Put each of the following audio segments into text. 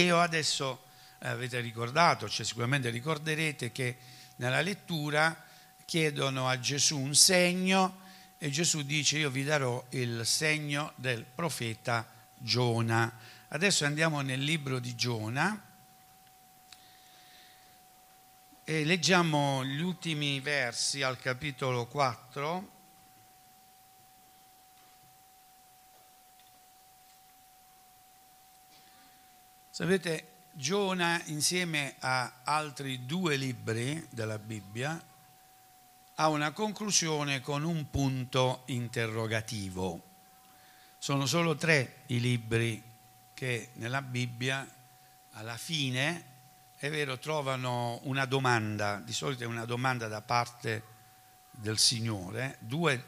Io adesso eh, avete ricordato, cioè sicuramente ricorderete che nella lettura chiedono a Gesù un segno e Gesù dice io vi darò il segno del profeta Giona. Adesso andiamo nel libro di Giona e leggiamo gli ultimi versi al capitolo 4. Sapete, Giona insieme a altri due libri della Bibbia ha una conclusione con un punto interrogativo. Sono solo tre i libri che nella Bibbia alla fine, è vero, trovano una domanda, di solito è una domanda da parte del Signore, due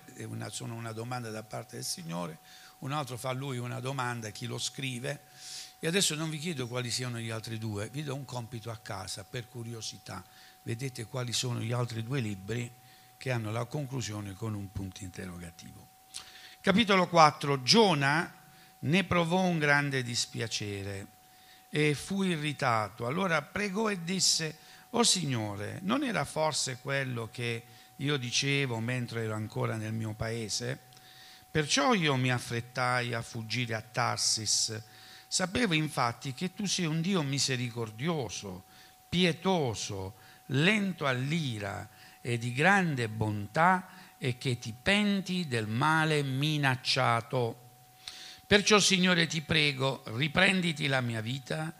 sono una domanda da parte del Signore, un altro fa a lui una domanda, chi lo scrive, e adesso non vi chiedo quali siano gli altri due, vi do un compito a casa per curiosità, vedete quali sono gli altri due libri che hanno la conclusione con un punto interrogativo. Capitolo 4. Giona ne provò un grande dispiacere e fu irritato. Allora pregò e disse, O Signore, non era forse quello che io dicevo mentre ero ancora nel mio paese? Perciò io mi affrettai a fuggire a Tarsis. Sapevo infatti che tu sei un Dio misericordioso, pietoso, lento all'ira e di grande bontà e che ti penti del male minacciato. Perciò, Signore, ti prego, riprenditi la mia vita,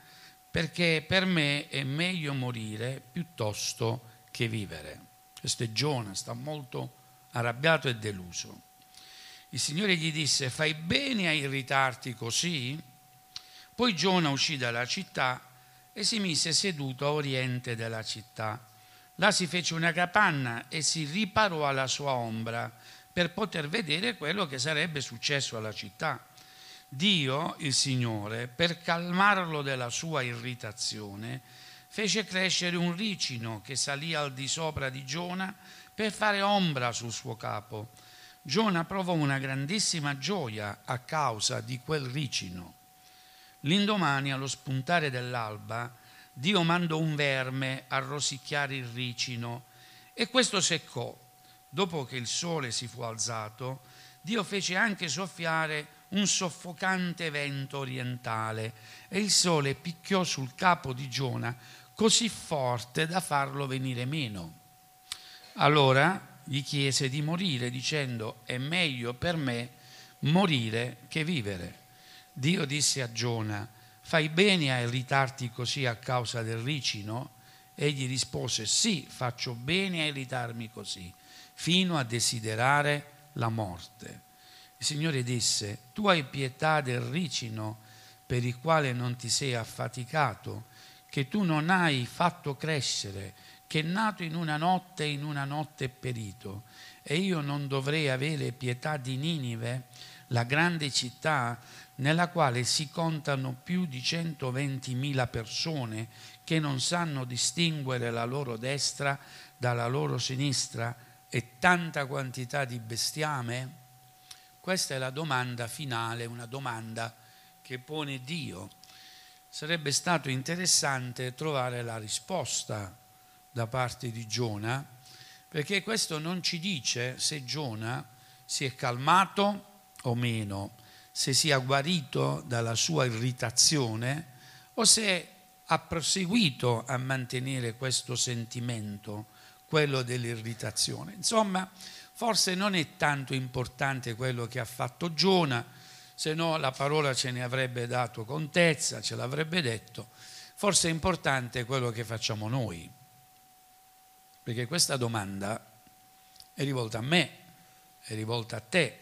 perché per me è meglio morire piuttosto che vivere. Questo è Giona, sta molto arrabbiato e deluso. Il Signore gli disse, fai bene a irritarti così? Poi Giona uscì dalla città e si mise seduto a oriente della città Là si fece una capanna e si riparò alla sua ombra per poter vedere quello che sarebbe successo alla città. Dio, il Signore, per calmarlo della sua irritazione, fece crescere un ricino che salì al di sopra di Giona per fare ombra sul suo capo. Giona provò una grandissima gioia a causa di quel ricino. L'indomani, allo spuntare dell'alba, Dio mandò un verme a rosicchiare il ricino e questo seccò. Dopo che il sole si fu alzato, Dio fece anche soffiare un soffocante vento orientale e il sole picchiò sul capo di Giona così forte da farlo venire meno. Allora gli chiese di morire dicendo è meglio per me morire che vivere. Dio disse a Giona fai bene a irritarti così a causa del ricino? Egli rispose, sì, faccio bene a irritarmi così, fino a desiderare la morte. Il Signore disse, tu hai pietà del ricino per il quale non ti sei affaticato, che tu non hai fatto crescere, che è nato in una notte e in una notte è perito. E io non dovrei avere pietà di Ninive, la grande città nella quale si contano più di 120.000 persone che non sanno distinguere la loro destra dalla loro sinistra e tanta quantità di bestiame? Questa è la domanda finale, una domanda che pone Dio. Sarebbe stato interessante trovare la risposta da parte di Giona, perché questo non ci dice se Giona si è calmato o meno, se sia guarito dalla sua irritazione o se ha proseguito a mantenere questo sentimento, quello dell'irritazione. Insomma, forse non è tanto importante quello che ha fatto Giona, se no la parola ce ne avrebbe dato contezza, ce l'avrebbe detto. Forse è importante quello che facciamo noi, perché questa domanda è rivolta a me, è rivolta a te,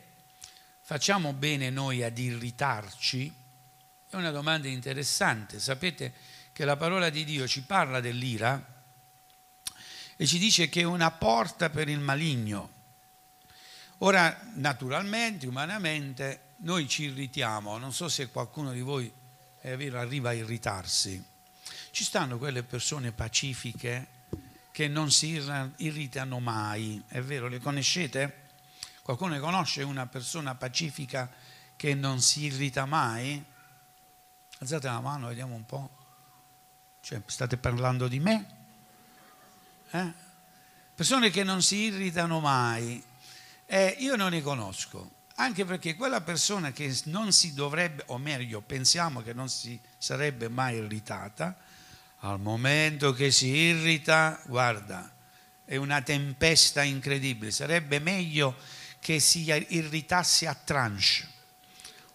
Facciamo bene noi ad irritarci? È una domanda interessante. Sapete che la parola di Dio ci parla dell'ira e ci dice che è una porta per il maligno. Ora, naturalmente, umanamente, noi ci irritiamo. Non so se qualcuno di voi è vero, arriva a irritarsi. Ci stanno quelle persone pacifiche che non si irritano mai, è vero, le conoscete? Qualcuno ne conosce una persona pacifica che non si irrita mai? Alzate la mano, vediamo un po'. Cioè, state parlando di me? Eh? Persone che non si irritano mai, eh, io non ne conosco, anche perché quella persona che non si dovrebbe, o meglio, pensiamo che non si sarebbe mai irritata, al momento che si irrita, guarda, è una tempesta incredibile. Sarebbe meglio che si irritasse a tranche,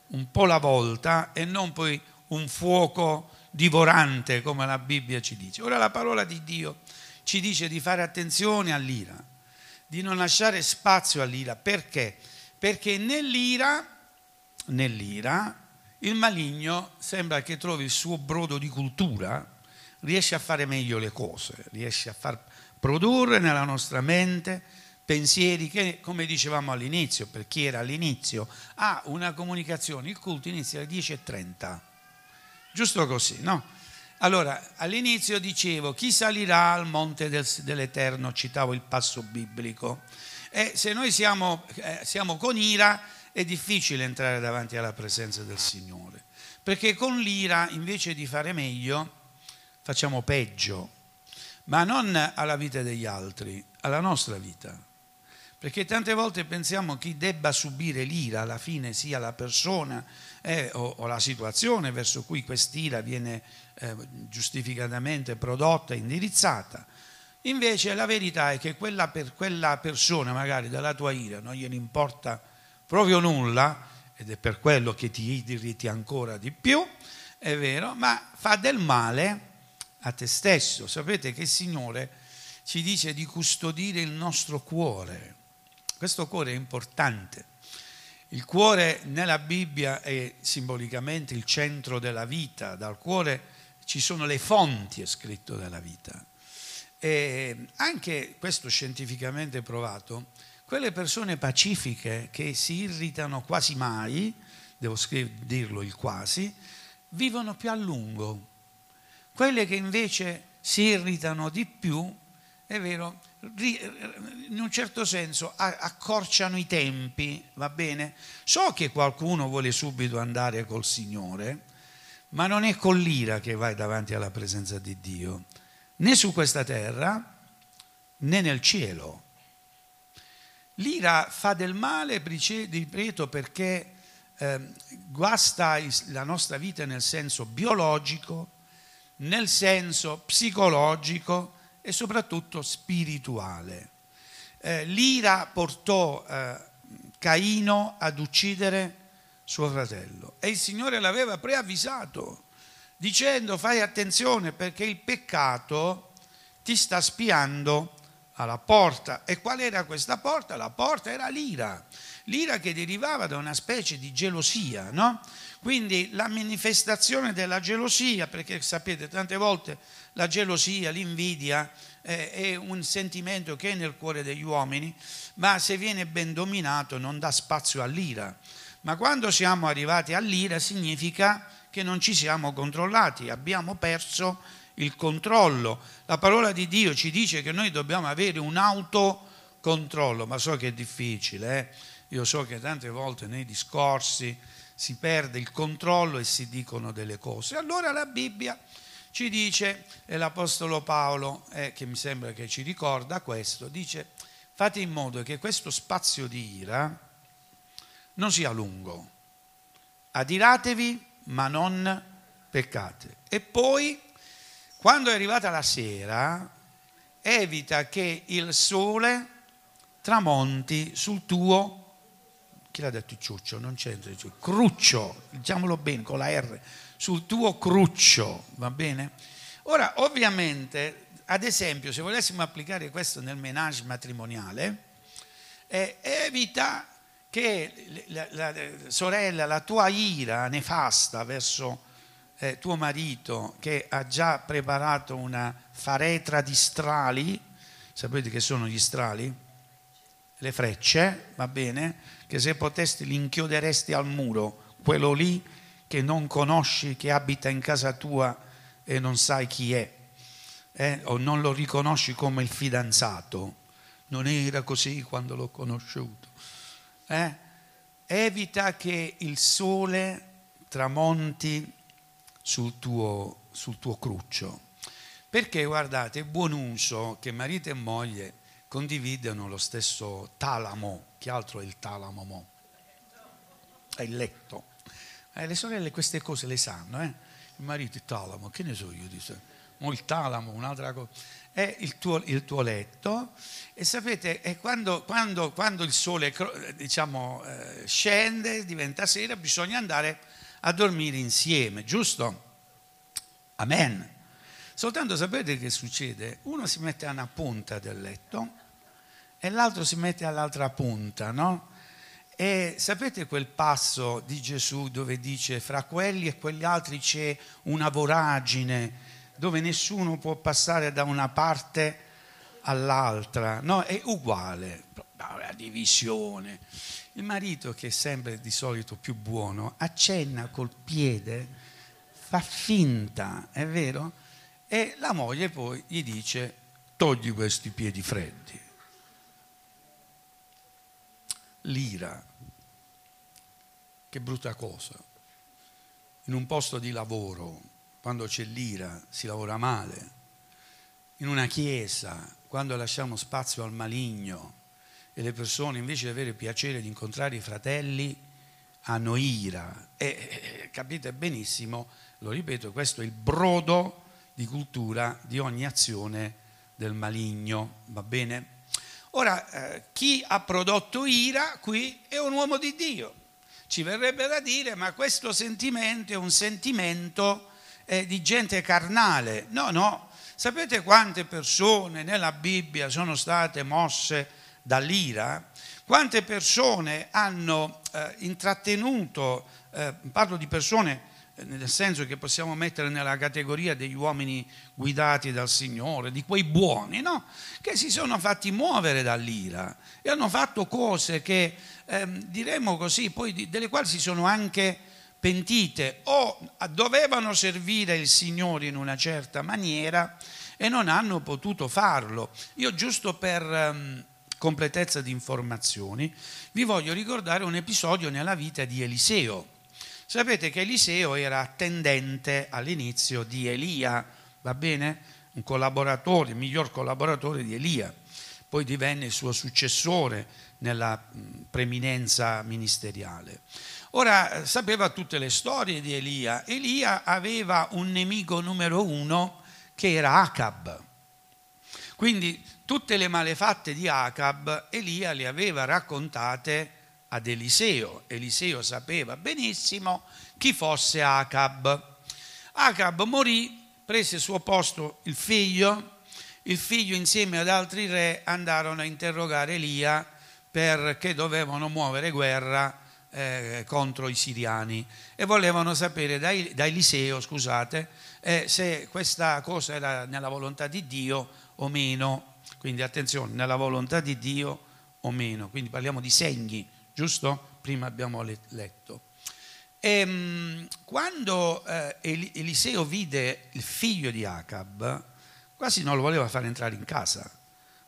un po' la volta, e non poi un fuoco divorante come la Bibbia ci dice. Ora la parola di Dio ci dice di fare attenzione all'ira, di non lasciare spazio all'ira. Perché? Perché nell'ira, nell'ira il maligno sembra che trovi il suo brodo di cultura riesce a fare meglio le cose, riesce a far produrre nella nostra mente pensieri che, come dicevamo all'inizio, per chi era all'inizio, ha una comunicazione, il culto inizia alle 10.30, giusto così, no? Allora, all'inizio dicevo, chi salirà al monte del, dell'Eterno, citavo il passo biblico, e se noi siamo, eh, siamo con ira è difficile entrare davanti alla presenza del Signore, perché con l'ira, invece di fare meglio, facciamo peggio, ma non alla vita degli altri, alla nostra vita. Perché tante volte pensiamo che chi debba subire l'ira alla fine sia la persona eh, o, o, la situazione verso cui quest'ira viene eh, giustificatamente prodotta, indirizzata. Invece la verità è che quella, per quella persona, magari della tua ira, non gliene importa proprio nulla, ed è per quello che ti irriti ancora di più, è vero, ma fa del male a te stesso. Sapete che il Signore ci dice di custodire il nostro cuore. Questo cuore è importante. Il cuore nella Bibbia è simbolicamente il centro della vita, dal cuore ci sono le fonti, è scritto, della vita. E anche questo scientificamente provato, quelle persone pacifiche che si irritano quasi mai, devo dirlo il quasi, vivono più a lungo quelle che invece si irritano di più, è vero, in un certo senso accorciano i tempi, va bene? So che qualcuno vuole subito andare col Signore, ma non è con l'ira che vai davanti alla presenza di Dio, né su questa terra né nel cielo. L'ira fa del male, ripeto, perché eh, guasta la nostra vita nel senso biologico, nel senso psicologico e soprattutto spirituale. Eh, l'ira portò eh, Caino ad uccidere suo fratello e il Signore l'aveva preavvisato dicendo fai attenzione perché il peccato ti sta spiando alla porta. E qual era questa porta? La porta era l'ira, l'ira che derivava da una specie di gelosia, no? Quindi la manifestazione della gelosia, perché sapete tante volte la gelosia, l'invidia eh, è un sentimento che è nel cuore degli uomini, ma se viene ben dominato non dà spazio all'ira. Ma quando siamo arrivati all'ira significa che non ci siamo controllati, abbiamo perso il controllo. La parola di Dio ci dice che noi dobbiamo avere un autocontrollo, ma so che è difficile, eh? io so che tante volte nei discorsi si perde il controllo e si dicono delle cose. Allora la Bibbia ci dice, e l'Apostolo Paolo, eh, che mi sembra che ci ricorda questo, dice fate in modo che questo spazio di ira non sia lungo. Adiratevi, ma non peccate. E poi, quando è arrivata la sera, evita che il sole tramonti sul tuo chi l'ha detto ciuccio? Non c'entra ciuccio. Cruccio, diciamolo bene con la R, sul tuo cruccio, va bene? Ora, ovviamente, ad esempio, se volessimo applicare questo nel menage matrimoniale, eh, evita che la, la, la, sorella, la tua ira nefasta verso eh, tuo marito che ha già preparato una faretra di strali, sapete che sono gli strali? Le frecce, va bene? Che se potesti li inchioderesti al muro, quello lì che non conosci, che abita in casa tua e non sai chi è, eh? o non lo riconosci come il fidanzato, non era così quando l'ho conosciuto. Eh? Evita che il sole tramonti sul tuo, sul tuo cruccio. Perché guardate, è buon uso che marito e moglie condividono lo stesso talamo, che altro è il talamo? Mo? È il letto. Eh, le sorelle queste cose le sanno, eh? il marito il talamo, che ne so io di sé? Mo il talamo, un'altra cosa, è il tuo, il tuo letto e sapete, è quando, quando, quando, il sole diciamo, eh, scende, diventa sera, bisogna andare a dormire insieme, giusto? Amen. Soltanto sapete che succede? Uno si mette a una punta del letto e l'altro si mette all'altra punta, no? E sapete quel passo di Gesù dove dice fra quelli e quegli altri c'è una voragine dove nessuno può passare da una parte all'altra, no? È uguale, la divisione. Il marito, che è sempre di solito più buono, accenna col piede, fa finta, è vero? E la moglie poi gli dice togli questi piedi freddi l'ira. Che brutta cosa. In un posto di lavoro, quando c'è l'ira, si lavora male. In una chiesa, quando lasciamo spazio al maligno e le persone invece di avere piacere di incontrare i fratelli hanno ira. E capite benissimo, lo ripeto, questo è il brodo di cultura di ogni azione del maligno, va bene? Ora, eh, chi ha prodotto ira qui è un uomo di Dio. Ci verrebbe da dire, ma questo sentimento è un sentimento eh, di gente carnale. No, no. Sapete quante persone nella Bibbia sono state mosse dall'ira? Quante persone hanno eh, intrattenuto, eh, parlo di persone nel senso che possiamo mettere nella categoria degli uomini guidati dal Signore, di quei buoni, no? che si sono fatti muovere dall'ira e hanno fatto cose che, ehm, diremmo così, poi delle quali si sono anche pentite o dovevano servire il Signore in una certa maniera e non hanno potuto farlo. Io giusto per ehm, completezza di informazioni vi voglio ricordare un episodio nella vita di Eliseo Sapete che Eliseo era attendente all'inizio di Elia, va bene? Un collaboratore, il miglior collaboratore di Elia. Poi divenne il suo successore nella preminenza ministeriale. Ora sapeva tutte le storie di Elia. Elia aveva un nemico numero uno che era Acab. Quindi tutte le malefatte di Acab Elia le aveva raccontate ad Eliseo. Eliseo sapeva benissimo chi fosse Acab. Acab morì, prese il suo posto il figlio, il figlio insieme ad altri re andarono a interrogare Elia perché dovevano muovere guerra eh, contro i siriani e volevano sapere da, da Eliseo, scusate, eh, se questa cosa era nella volontà di Dio o meno. Quindi attenzione, nella volontà di Dio o meno. Quindi parliamo di segni giusto? Prima abbiamo letto. E, ehm, quando eh, Eliseo vide il figlio di Acab, quasi non lo voleva fare entrare in casa.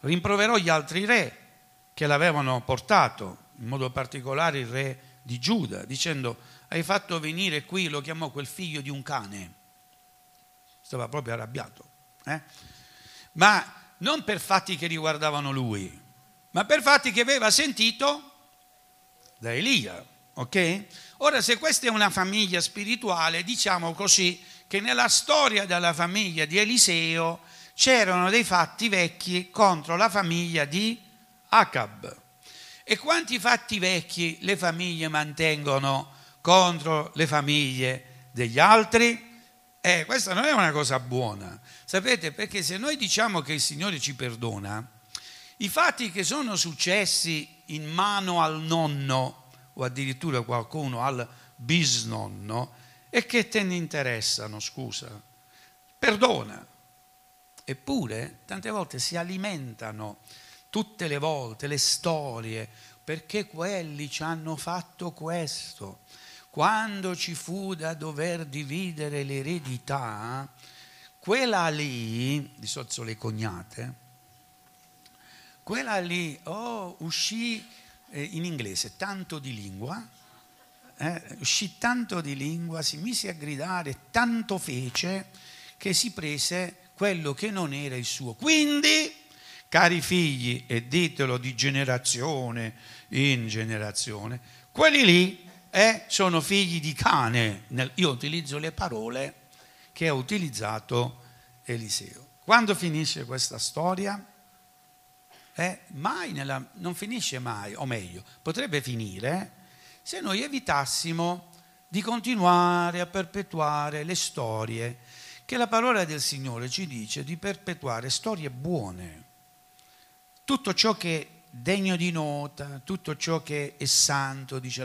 Rimproverò gli altri re che l'avevano portato, in modo particolare il re di Giuda, dicendo hai fatto venire qui, lo chiamò quel figlio di un cane. Stava proprio arrabbiato. Eh? Ma non per fatti che riguardavano lui, ma per fatti che aveva sentito da Elia, ok? Ora, se questa è una famiglia spirituale, diciamo così che nella storia della famiglia di Eliseo c'erano dei fatti vecchi contro la famiglia di Acab. E quanti fatti vecchi le famiglie mantengono contro le famiglie degli altri? Eh, questa non è una cosa buona. Sapete, perché se noi diciamo che il Signore ci perdona, i fatti che sono successi in mano al nonno o addirittura qualcuno al bisnonno e che te ne interessano, scusa. Perdona. Eppure tante volte si alimentano tutte le volte le storie perché quelli ci hanno fatto questo. Quando ci fu da dover dividere l'eredità, quella lì, di solito le cognate, quella lì, oh, uscì eh, in inglese tanto di lingua, eh, uscì tanto di lingua, si mise a gridare, tanto fece che si prese quello che non era il suo. Quindi, cari figli, e ditelo di generazione in generazione, quelli lì eh, sono figli di cane. Io utilizzo le parole che ha utilizzato Eliseo. Quando finisce questa storia? Eh, mai nella, non finisce mai, o meglio, potrebbe finire se noi evitassimo di continuare a perpetuare le storie che la parola del Signore ci dice di perpetuare storie buone. Tutto ciò che degno di nota, tutto ciò che è santo, dice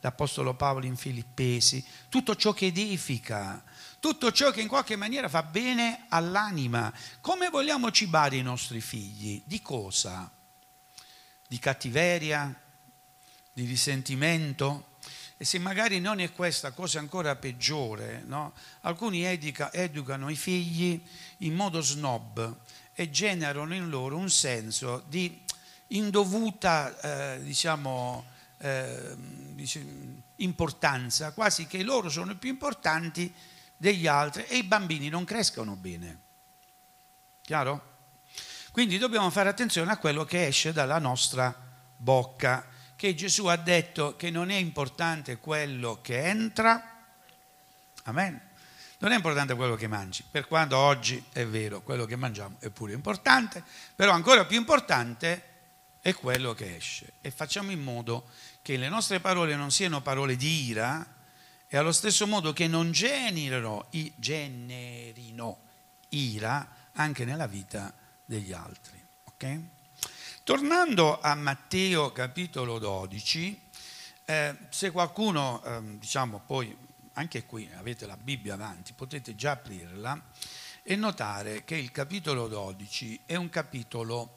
l'Apostolo Paolo in Filippesi, tutto ciò che edifica, tutto ciò che in qualche maniera fa bene all'anima. Come vogliamo cibare i nostri figli? Di cosa? Di cattiveria? Di risentimento? E se magari non è questa cosa ancora peggiore, no? alcuni educa, educano i figli in modo snob e generano in loro un senso di indovuta, eh, diciamo, eh, importanza, quasi che loro sono più importanti degli altri e i bambini non crescono bene. Chiaro? Quindi dobbiamo fare attenzione a quello che esce dalla nostra bocca, che Gesù ha detto che non è importante quello che entra, amen. Non è importante quello che mangi, per quanto oggi è vero, quello che mangiamo è pure importante, però ancora più importante è quello che esce. E facciamo in modo che le nostre parole non siano parole di ira, e allo stesso modo che non generino, generino ira anche nella vita degli altri. Okay? Tornando a Matteo capitolo 12, eh, se qualcuno, eh, diciamo poi, anche qui avete la Bibbia avanti, potete già aprirla e notare che il capitolo 12 è un capitolo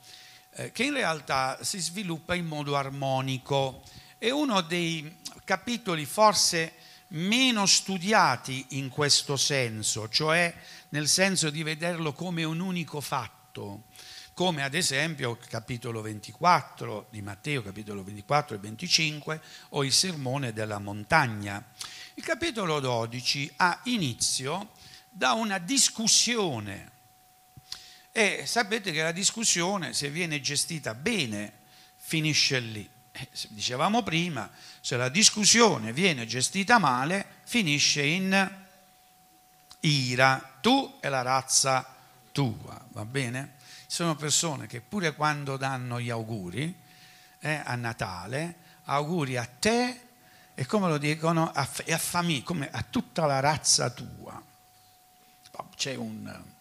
eh, che in realtà si sviluppa in modo armonico, è uno dei capitoli forse meno studiati in questo senso, cioè nel senso di vederlo come un unico fatto, come ad esempio il capitolo 24 di Matteo, capitolo 24 e 25, o il sermone della montagna. Il capitolo 12 ha inizio da una discussione e sapete che la discussione, se viene gestita bene, finisce lì. Eh, dicevamo prima, se la discussione viene gestita male, finisce in ira, tu e la razza tua, va bene? Sono persone che pure quando danno gli auguri eh, a Natale, auguri a te e come lo dicono, a, a famiglia, come a tutta la razza tua. C'è un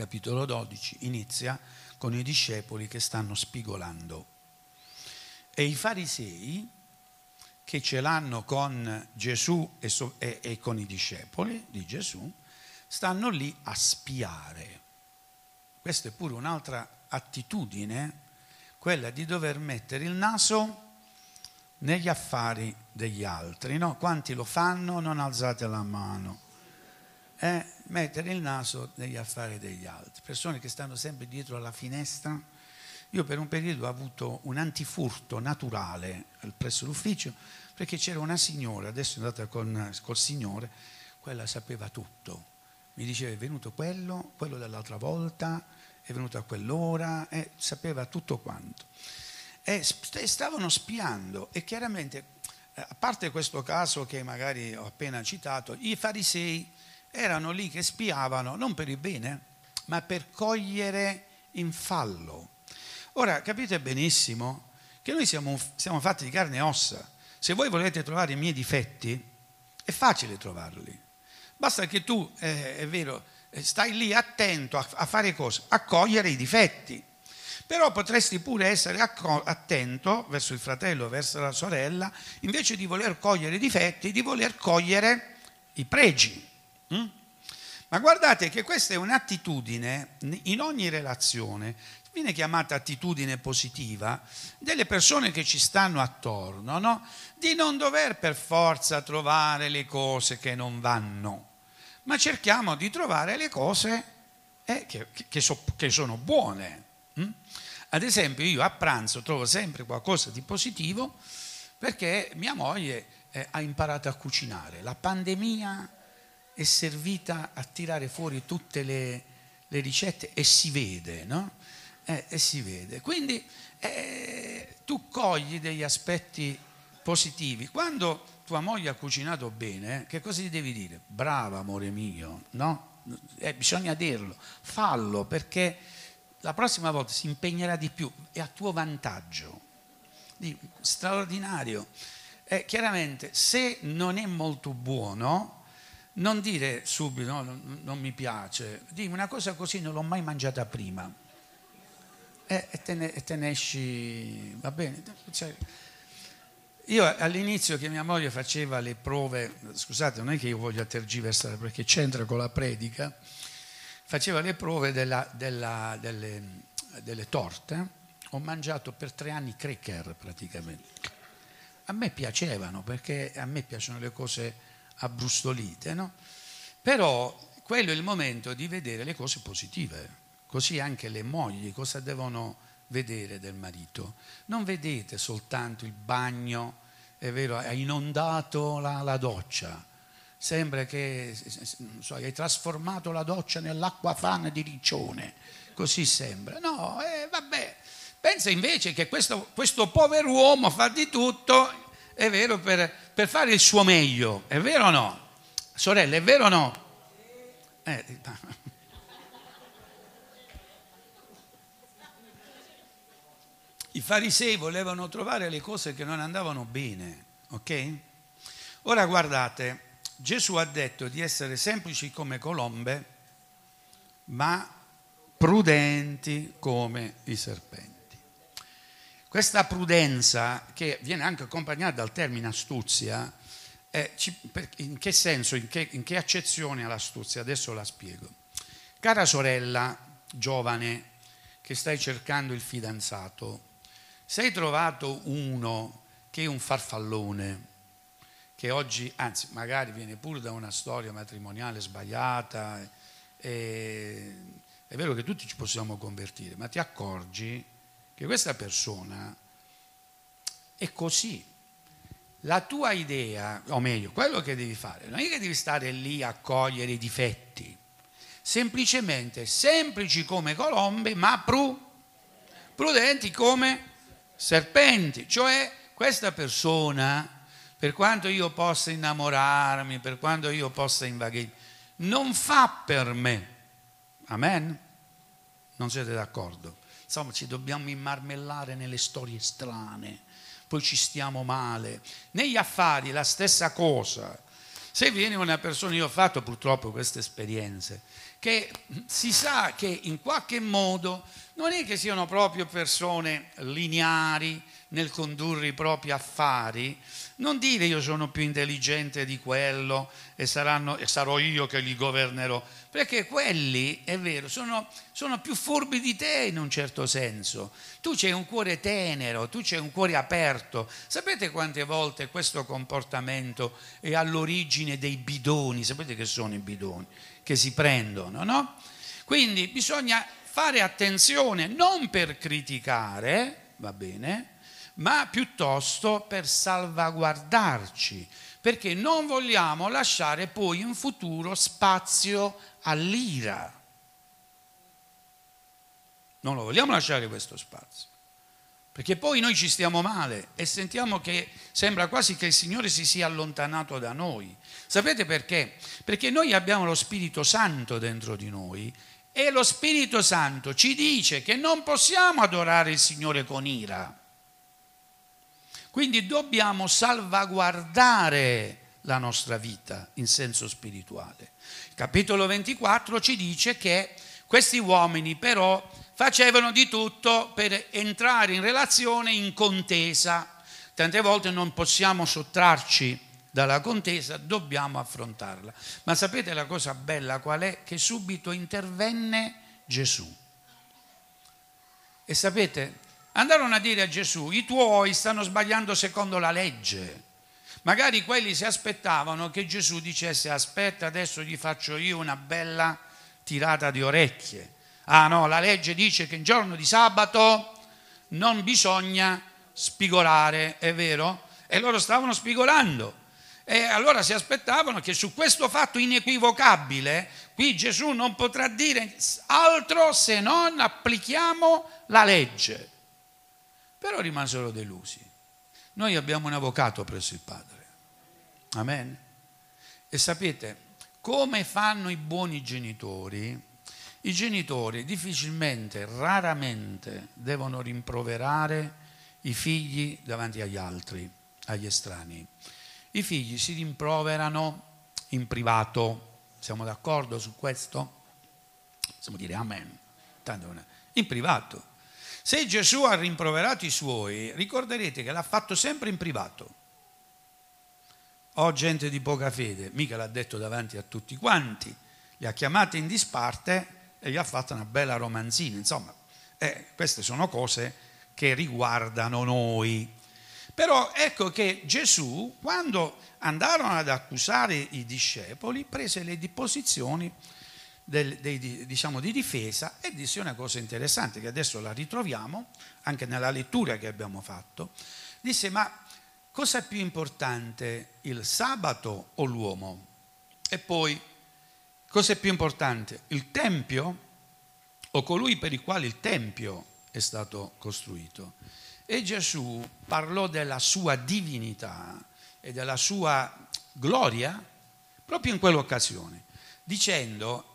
capitolo 12, inizia con i discepoli che stanno spigolando e i farisei, che ce l'hanno con Gesù e, so, e, e con i discepoli di Gesù, stanno lì a spiare. Questa è pure un'altra attitudine, quella di dover mettere il naso negli affari degli altri. No? Quanti lo fanno? Non alzate la mano. Eh, mettere il naso negli affari degli altri. Persone che stanno sempre dietro alla finestra io per un periodo ho avuto un antifurto naturale presso l'ufficio perché c'era una signora, adesso è andata con, col signore, quella sapeva tutto. Mi diceva è venuto quello, quello dell'altra volta, è venuto a quell'ora, e sapeva tutto quanto. E stavano spiando e chiaramente, eh, a parte questo caso che magari ho appena citato, i farisei erano lì che spiavano non per il bene, ma per cogliere in fallo Ora capite benissimo che noi siamo, siamo fatti di carne e ossa. Se voi volete trovare i miei difetti, è facile trovarli. Basta che tu, eh, è vero, stai lì attento a, a fare cosa? A cogliere i difetti. Però potresti pure essere attento verso il fratello, verso la sorella, invece di voler cogliere i difetti, di voler cogliere i pregi. Mm? Ma guardate che questa è un'attitudine in ogni relazione viene chiamata attitudine positiva, delle persone che ci stanno attorno, no? di non dover per forza trovare le cose che non vanno, ma cerchiamo di trovare le cose eh, che, che, so, che, sono buone. Hm? Ad esempio io a pranzo trovo sempre qualcosa di positivo perché mia moglie eh, ha imparato a cucinare. La pandemia è servita a tirare fuori tutte le le ricette e si vede, no? Eh, e si vede. Quindi eh, tu cogli degli aspetti positivi. Quando tua moglie ha cucinato bene, che cosa gli devi dire? Brava amore mio, no? Eh, bisogna dirlo, fallo perché la prossima volta si impegnerà di più, è a tuo vantaggio. Di, straordinario. Eh, chiaramente, se non è molto buono, non dire subito no, non, non, mi piace, dimmi una cosa così non l'ho mai mangiata prima e, e, te, ne, e te, ne, esci, va bene. Cioè, io all'inizio che mia moglie faceva le prove, scusate non è che io voglio tergiversare perché c'entra con la predica, faceva le prove della, della, delle, delle torte, ho mangiato per tre anni cracker praticamente. A me piacevano perché a me piacciono le cose abbrustolite, no? Però quello è il momento di vedere le cose positive, così anche le mogli cosa devono vedere del marito. Non vedete soltanto il bagno, è vero, ha inondato la, la doccia, sembra che so, hai trasformato la doccia nell'acqua fan di Riccione, così sembra. No, eh, vabbè, pensa invece che questo, questo povero uomo fa di tutto è vero, per, per, fare il suo meglio, è vero o no? Sorella, è vero o no? Eh, I farisei volevano trovare le cose che non andavano bene, ok? Ora guardate, Gesù ha detto di essere semplici come colombe, ma prudenti come i serpenti. Questa prudenza, che viene anche accompagnata dal termine astuzia, eh, in che senso, in che, in che accezione ha l'astuzia? Adesso la spiego. Cara sorella giovane che stai cercando il fidanzato, se hai trovato uno che è un farfallone, che oggi, anzi magari viene pure da una storia matrimoniale sbagliata, e, è vero che tutti ci possiamo convertire, ma ti accorgi che questa persona è così. La tua idea, o meglio, quello che devi fare, non è che devi stare lì a cogliere i difetti, semplicemente semplici come colombe, ma pru, prudenti come serpenti. Cioè questa persona, per quanto io possa innamorarmi, per quanto io possa invaghire, non fa per me. Amen? Non siete d'accordo? Insomma ci dobbiamo immarmellare nelle storie strane, poi ci stiamo male. Negli affari la stessa cosa. Se viene una persona, io ho fatto purtroppo queste esperienze, che si sa che in qualche modo non è che siano proprio persone lineari nel condurre i propri affari, non dire io sono più intelligente di quello e, saranno, e sarò io che li governerò, perché quelli, è vero, sono, sono più furbi di te in un certo senso. Tu c'hai un cuore tenero, tu c'hai un cuore aperto. Sapete quante volte questo comportamento è all'origine dei bidoni? Sapete che sono i bidoni? Che si prendono, no? Quindi bisogna fare attenzione non per criticare, va bene, ma piuttosto per salvaguardarci, perché non vogliamo lasciare poi in futuro spazio all'ira. Non lo vogliamo lasciare questo spazio. Perché poi noi ci stiamo male e sentiamo che sembra quasi che il Signore si sia allontanato da noi. Sapete perché? Perché noi abbiamo lo Spirito Santo dentro di noi e lo Spirito Santo ci dice che non possiamo adorare il Signore con ira. Quindi dobbiamo salvaguardare la nostra vita in senso spirituale. Il capitolo 24 ci dice che questi uomini però facevano di tutto per entrare in relazione in contesa. Tante volte non possiamo sottrarci dalla contesa, dobbiamo affrontarla. Ma sapete la cosa bella qual è? Che subito intervenne Gesù. E sapete, andarono a dire a Gesù, i tuoi stanno sbagliando secondo la legge. Magari quelli si aspettavano che Gesù dicesse aspetta adesso gli faccio io una bella tirata di orecchie. Ah no, la legge dice che in giorno di sabato non bisogna spigolare, è vero? E loro stavano spigolando. E allora si aspettavano che su questo fatto inequivocabile, qui Gesù non potrà dire altro se non applichiamo la legge. Però rimasero delusi. Noi abbiamo un avvocato presso il Padre. Amen. E sapete, come fanno i buoni genitori? I genitori difficilmente, raramente devono rimproverare i figli davanti agli altri, agli estranei. I figli si rimproverano in privato. Siamo d'accordo su questo? Possiamo dire amen. In privato. Se Gesù ha rimproverato i suoi, ricorderete che l'ha fatto sempre in privato. Ho gente di poca fede, mica l'ha detto davanti a tutti quanti, li ha chiamati in disparte e gli ha fatto una bella romanzina. Insomma, eh, queste sono cose che riguardano noi. Però ecco che Gesù, quando andarono ad accusare i discepoli, prese le disposizioni del, dei, diciamo, di difesa e disse una cosa interessante che adesso la ritroviamo anche nella lettura che abbiamo fatto. Disse ma cosa è più importante, il sabato o l'uomo? E poi cosa è più importante, il Tempio o colui per il quale il Tempio è stato costruito? E Gesù parlò della sua divinità e della sua gloria proprio in quell'occasione, dicendo,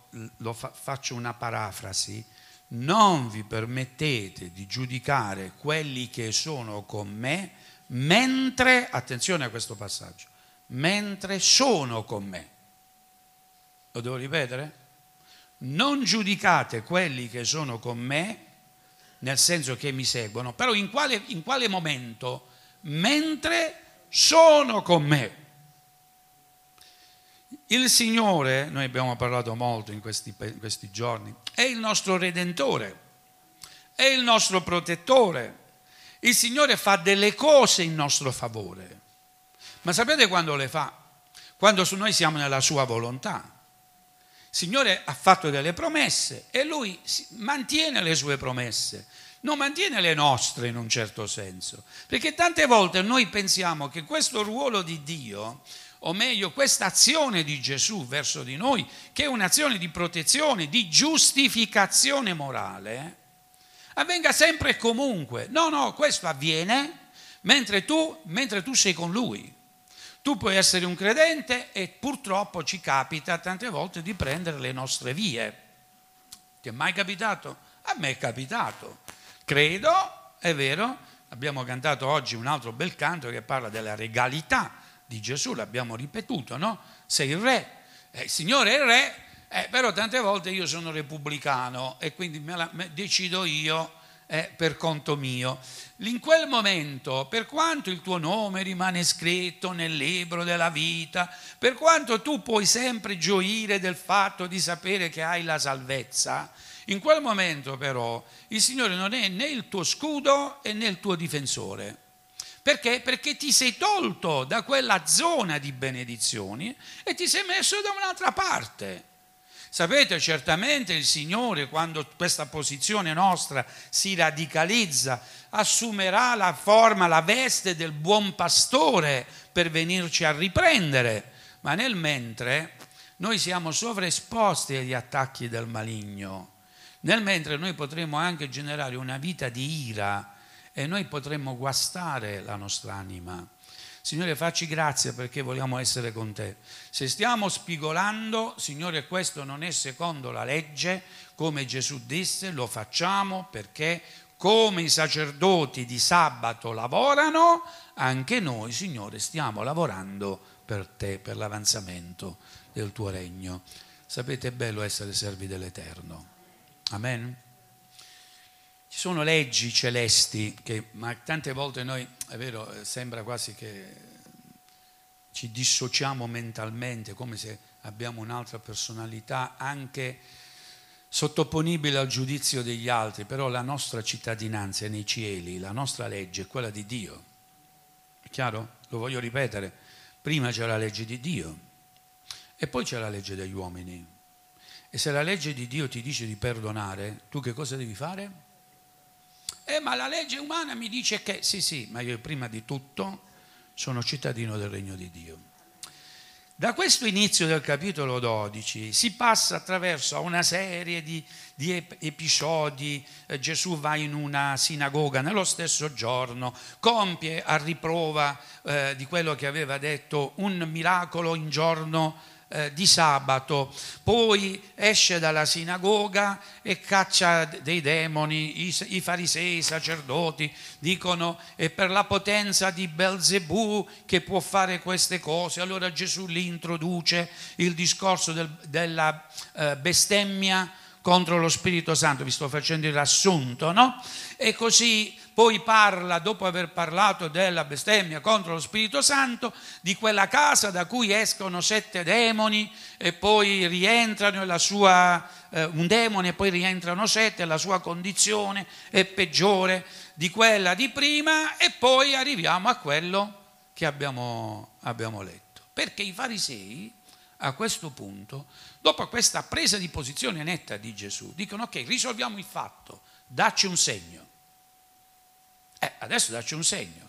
fa, faccio una parafrasi, non vi permettete di giudicare quelli che sono con me mentre, attenzione a questo passaggio, mentre sono con me. Lo devo ripetere? Non giudicate quelli che sono con me nel senso che mi seguono, però in quale, in quale momento? Mentre sono con me. Il Signore, noi abbiamo parlato molto in questi, in questi giorni, è il nostro Redentore, è il nostro protettore. Il Signore fa delle cose in nostro favore. Ma sapete quando le fa? Quando noi siamo nella sua volontà. Il Signore ha fatto delle promesse e Lui mantiene le sue promesse non mantiene le nostre in un certo senso, perché tante volte noi pensiamo che questo ruolo di Dio, o meglio questa azione di Gesù verso di noi, che è un'azione di protezione, di giustificazione morale, avvenga sempre e comunque. No, no, questo avviene mentre tu, mentre tu sei con Lui. Tu puoi essere un credente e purtroppo ci capita tante volte di prendere le nostre vie. Ti è mai capitato? A me è capitato. Credo, è vero, abbiamo cantato oggi un altro bel canto che parla della regalità di Gesù, l'abbiamo ripetuto, no? Sei il re, eh, il Signore è il re, eh, però tante volte io sono repubblicano e quindi me la, me, decido io eh, per conto mio. In quel momento, per quanto il tuo nome rimane scritto nel libro della vita, per quanto tu puoi sempre gioire del fatto di sapere che hai la salvezza, in quel momento però il Signore non è né il tuo scudo né il tuo difensore. Perché? Perché ti sei tolto da quella zona di benedizioni e ti sei messo da un'altra parte. Sapete, certamente il Signore, quando questa posizione nostra si radicalizza, assumerà la forma, la veste del buon pastore per venirci a riprendere, ma nel mentre noi siamo sovraesposti agli attacchi del maligno. Nel mentre noi potremmo anche generare una vita di ira e noi potremmo guastare la nostra anima. Signore, facci grazia perché vogliamo essere con te. Se stiamo spigolando, Signore, questo non è secondo la legge, come Gesù disse, lo facciamo perché come i sacerdoti di sabato lavorano, anche noi, Signore, stiamo lavorando per te, per l'avanzamento del tuo regno. Sapete, è bello essere servi dell'Eterno. Amen. Ci sono leggi celesti che ma tante volte noi, è vero, eh, sembra quasi che ci dissociamo mentalmente, come se abbiamo un'altra personalità, anche sottoponibile al giudizio degli altri, però la nostra cittadinanza è nei cieli, la nostra legge è quella di Dio. È chiaro? Lo voglio ripetere. Prima c'è la legge di Dio e poi c'è la legge degli uomini. E se la legge di Dio ti dice di perdonare, tu che cosa devi fare? Eh, ma la legge umana mi dice che sì, sì, ma io prima di tutto sono cittadino del regno di Dio. Da questo inizio del capitolo 12 si passa attraverso una serie di, di episodi. Eh, Gesù va in una sinagoga nello stesso giorno, compie a riprova eh, di quello che aveva detto un miracolo in giorno eh, di sabato, poi esce dalla sinagoga e caccia dei demoni, i, i farisei, i sacerdoti dicono è per la potenza di Belzebù che può fare queste cose, allora Gesù li introduce il discorso del, della eh, bestemmia contro lo Spirito Santo, vi sto facendo il riassunto, no? E così poi parla, dopo aver parlato della bestemmia contro lo Spirito Santo, di quella casa da cui escono sette demoni e poi rientrano la sua, eh, un demone e poi rientrano sette, la sua condizione è peggiore di quella di prima e poi arriviamo a quello che abbiamo, abbiamo letto. Perché i farisei a questo punto, dopo questa presa di posizione netta di Gesù, dicono ok, risolviamo il fatto, dacci un segno. Eh, adesso dacci un segno.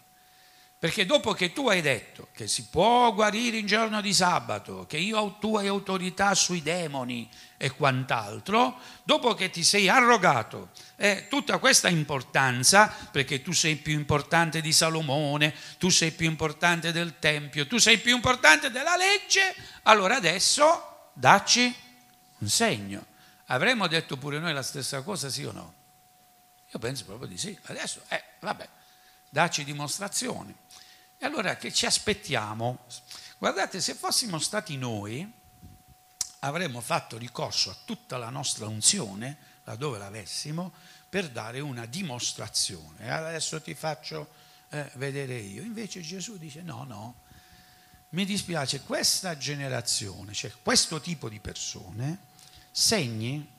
Perché dopo che tu hai detto che si può guarire in giorno di sabato, che io tu hai autorità sui demoni e quant'altro, dopo che ti sei arrogato eh, tutta questa importanza, perché tu sei più importante di Salomone, tu sei più importante del Tempio, tu sei più importante della legge, allora adesso dacci un segno. Avremmo detto pure noi la stessa cosa, sì o no? Io penso proprio di sì. Adesso, eh, vabbè, dacci dimostrazioni. E allora che ci aspettiamo? Guardate, se fossimo stati noi, avremmo fatto ricorso a tutta la nostra unzione, laddove l'avessimo, per dare una dimostrazione. Adesso ti faccio eh, vedere io. Invece Gesù dice no, no, mi dispiace, questa generazione, cioè questo tipo di persone, segni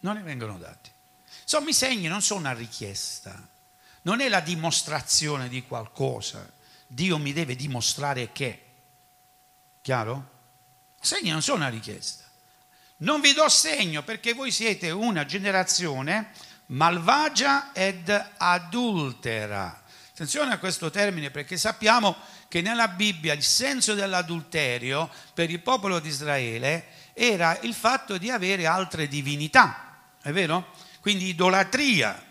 non ne vengono dati. Insomma, i segni non sono una richiesta, non è la dimostrazione di qualcosa. Dio mi deve dimostrare che. Chiaro? I segni non sono una richiesta. Non vi do segno perché voi siete una generazione malvagia ed adultera. Attenzione a questo termine perché sappiamo che nella Bibbia il senso dell'adulterio per il popolo di Israele era il fatto di avere altre divinità, è vero? Quindi idolatria.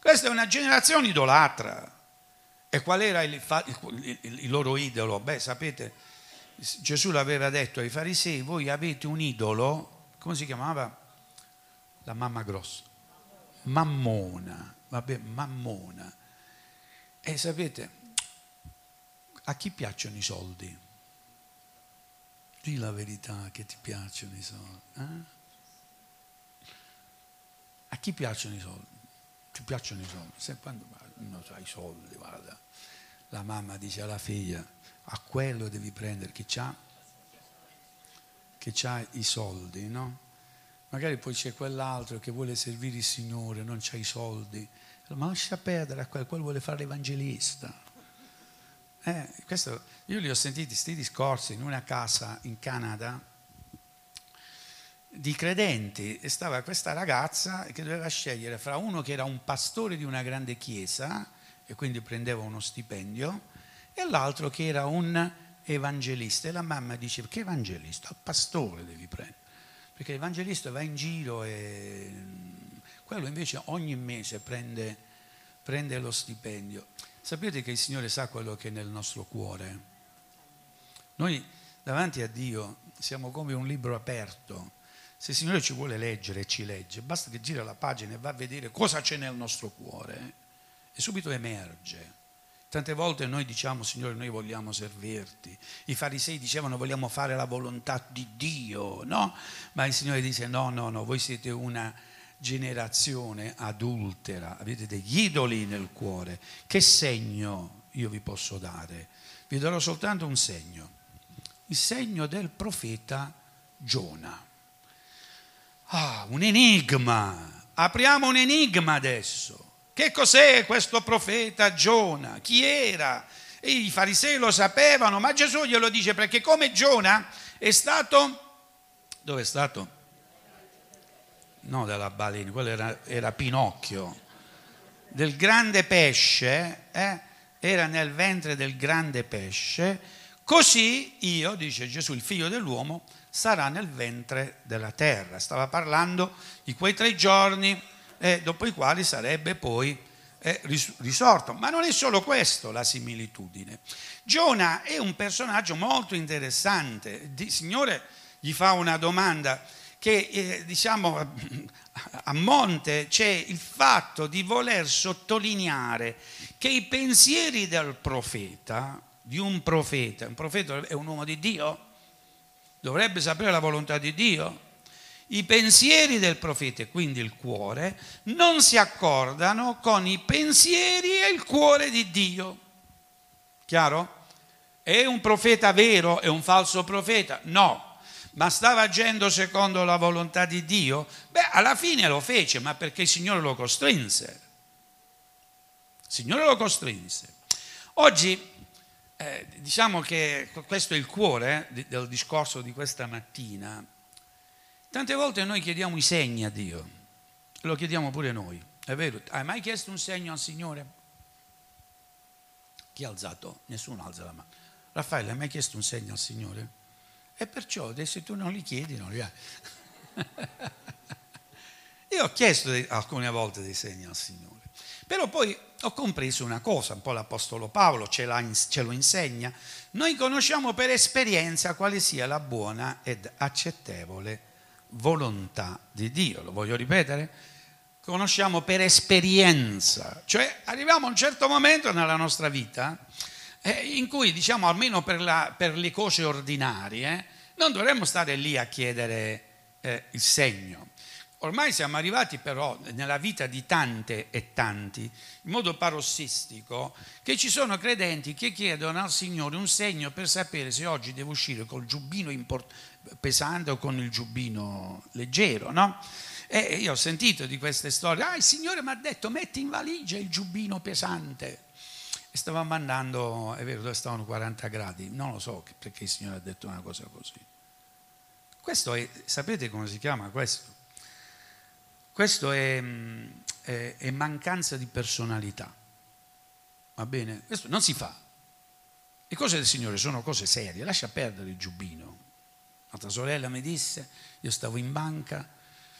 Questa è una generazione idolatra. E qual era il, il, il, il loro idolo? Beh, sapete, Gesù l'aveva detto ai farisei, voi avete un idolo, come si chiamava? La mamma grossa. Mammona, vabbè, mammona. E sapete, a chi piacciono i soldi? Dì la verità che ti piacciono i soldi. Eh? A chi piacciono i soldi? Ti piacciono i soldi? Se quando uno ha i soldi, guarda, la mamma dice alla figlia, a quello devi prendere che ha che ha i soldi, no? Magari poi c'è quell'altro che vuole servire il Signore, non ha i soldi, ma lascia perdere a quello, quello vuole fare l'evangelista. Eh, questo, io li ho sentiti questi discorsi in una casa in Canada di credenti e stava questa ragazza che doveva scegliere fra uno che era un pastore di una grande chiesa e quindi prendeva uno stipendio e l'altro che era un evangelista. E la mamma dice, che evangelista? Pastore devi prendere. Perché l'evangelista va in giro e quello invece ogni mese prende, prende lo stipendio. Sapete che il Signore sa quello che è nel nostro cuore? Noi davanti a Dio siamo come un libro aperto. Se il Signore ci vuole leggere, ci legge, basta che gira la pagina e va a vedere cosa c'è nel nostro cuore e subito emerge. Tante volte noi diciamo, Signore, noi vogliamo servirti. I farisei dicevano, vogliamo fare la volontà di Dio, no? Ma il Signore dice, no, no, no, voi siete una generazione adultera, avete degli idoli nel cuore. Che segno io vi posso dare? Vi darò soltanto un segno, il segno del profeta Giona. Ah, un enigma. Apriamo un enigma adesso. Che cos'è questo profeta Giona? Chi era? E I farisei lo sapevano, ma Gesù glielo dice perché come Giona è stato... Dove è stato? No, della balena, quello era, era Pinocchio. Del grande pesce, eh? era nel ventre del grande pesce, Così io, dice Gesù, il figlio dell'uomo, sarà nel ventre della terra. Stava parlando di quei tre giorni eh, dopo i quali sarebbe poi eh, risorto. Ma non è solo questo la similitudine. Giona è un personaggio molto interessante. Il Signore gli fa una domanda che eh, diciamo a monte c'è il fatto di voler sottolineare che i pensieri del profeta, di un profeta, un profeta è un uomo di Dio, dovrebbe sapere la volontà di Dio, i pensieri del profeta, quindi il cuore, non si accordano con i pensieri e il cuore di Dio. Chiaro? È un profeta vero? È un falso profeta? No. Ma stava agendo secondo la volontà di Dio? Beh, alla fine lo fece, ma perché il Signore lo costrinse. Il Signore lo costrinse. Oggi eh, diciamo che questo è il cuore eh, del discorso di questa mattina. Tante volte noi chiediamo i segni a Dio, lo chiediamo pure noi, è vero? Hai mai chiesto un segno al Signore? Chi ha alzato? Nessuno alza la mano. Raffaele, hai mai chiesto un segno al Signore? E perciò, se tu non li chiedi, non li hai. Io ho chiesto alcune volte dei segni al Signore, però poi ho compreso una cosa, un po' l'Apostolo Paolo ce, ce, lo insegna, noi conosciamo per esperienza quale sia la buona ed accettevole volontà di Dio. Lo voglio ripetere? Conosciamo per esperienza, cioè arriviamo a un certo momento nella nostra vita eh, in cui, diciamo, almeno per, la, per le cose ordinarie, non dovremmo stare lì a chiedere eh, il segno. Ormai siamo arrivati però nella vita di tante e tanti, in modo parossistico, che ci sono credenti che chiedono al Signore un segno per sapere se oggi devo uscire col giubbino pesante o con il giubbino leggero, no? E io ho sentito di queste storie, ah il Signore mi ha detto metti in valigia il giubbino pesante. E stavamo andando, è vero, dove stavano 40 gradi, non lo so perché il Signore ha detto una cosa così. Questo è, sapete come si chiama questo? Questo è, è, è mancanza di personalità. Va bene? Questo non si fa. Le cose del Signore sono cose serie, lascia perdere il giubbino. Un'altra sorella mi disse, io stavo in banca,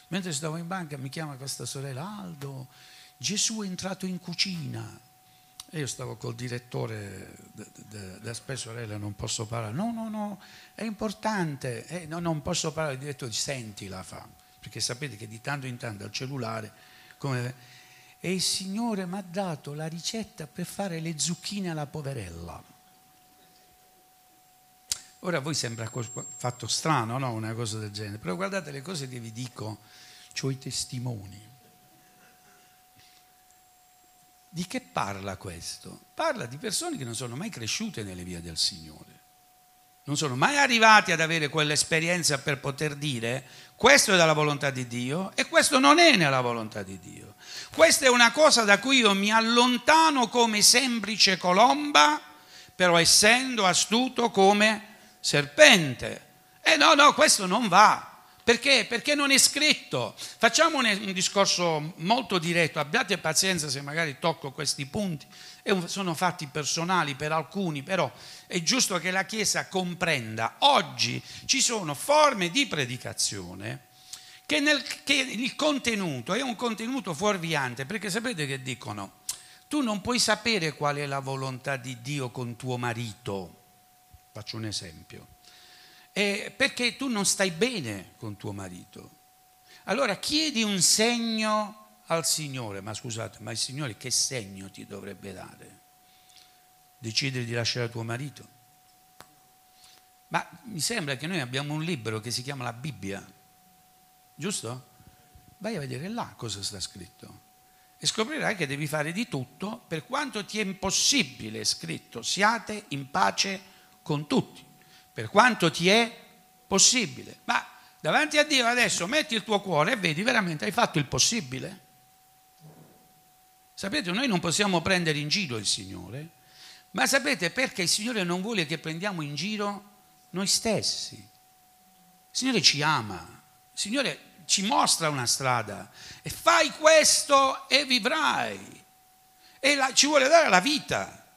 mentre stavo in banca mi chiama questa sorella, Aldo, Gesù è entrato in cucina. E io stavo col direttore della sorella, non posso parlare. No, no, no, è importante. Eh, no, non posso parlare. Il direttore dice, sentila, fa perché sapete che di tanto in tanto al cellulare, come, e il Signore mi ha dato la ricetta per fare le zucchine alla poverella. Ora a voi sembra fatto strano, no? Una cosa del genere, però guardate le cose che vi dico, ho i testimoni. Di che parla questo? Parla di persone che non sono mai cresciute nelle vie del Signore non sono mai arrivati ad avere quell'esperienza per poter dire questo è dalla volontà di Dio e questo non è nella volontà di Dio. Questa è una cosa da cui io mi allontano come semplice colomba, però essendo astuto come serpente. E no, no, questo non va. Perché? Perché non è scritto. Facciamo un discorso molto diretto, abbiate pazienza se magari tocco questi punti sono fatti personali per alcuni, però è giusto che la Chiesa comprenda. Oggi ci sono forme di predicazione che, nel, che il contenuto è un contenuto fuorviante, perché sapete che dicono? Tu non puoi sapere qual è la volontà di Dio con tuo marito. Faccio un esempio. Eh, perché tu non stai bene con tuo marito. Allora chiedi un segno al Signore, ma scusate, ma il Signore che segno ti dovrebbe dare? Decidere di lasciare tuo marito? Ma mi sembra che noi abbiamo un libro che si chiama la Bibbia, giusto? Vai a vedere là cosa sta scritto e scoprirai che devi fare di tutto per quanto ti è impossibile, è scritto, siate in pace con tutti, per quanto ti è possibile. Ma davanti a Dio adesso metti il tuo cuore e vedi veramente hai fatto il possibile. Sapete, noi non possiamo prendere in giro il Signore, ma sapete perché il Signore non vuole che prendiamo in giro noi stessi? Il Signore ci ama, il Signore ci mostra una strada e fai questo e vivrai. E la, ci vuole dare la vita.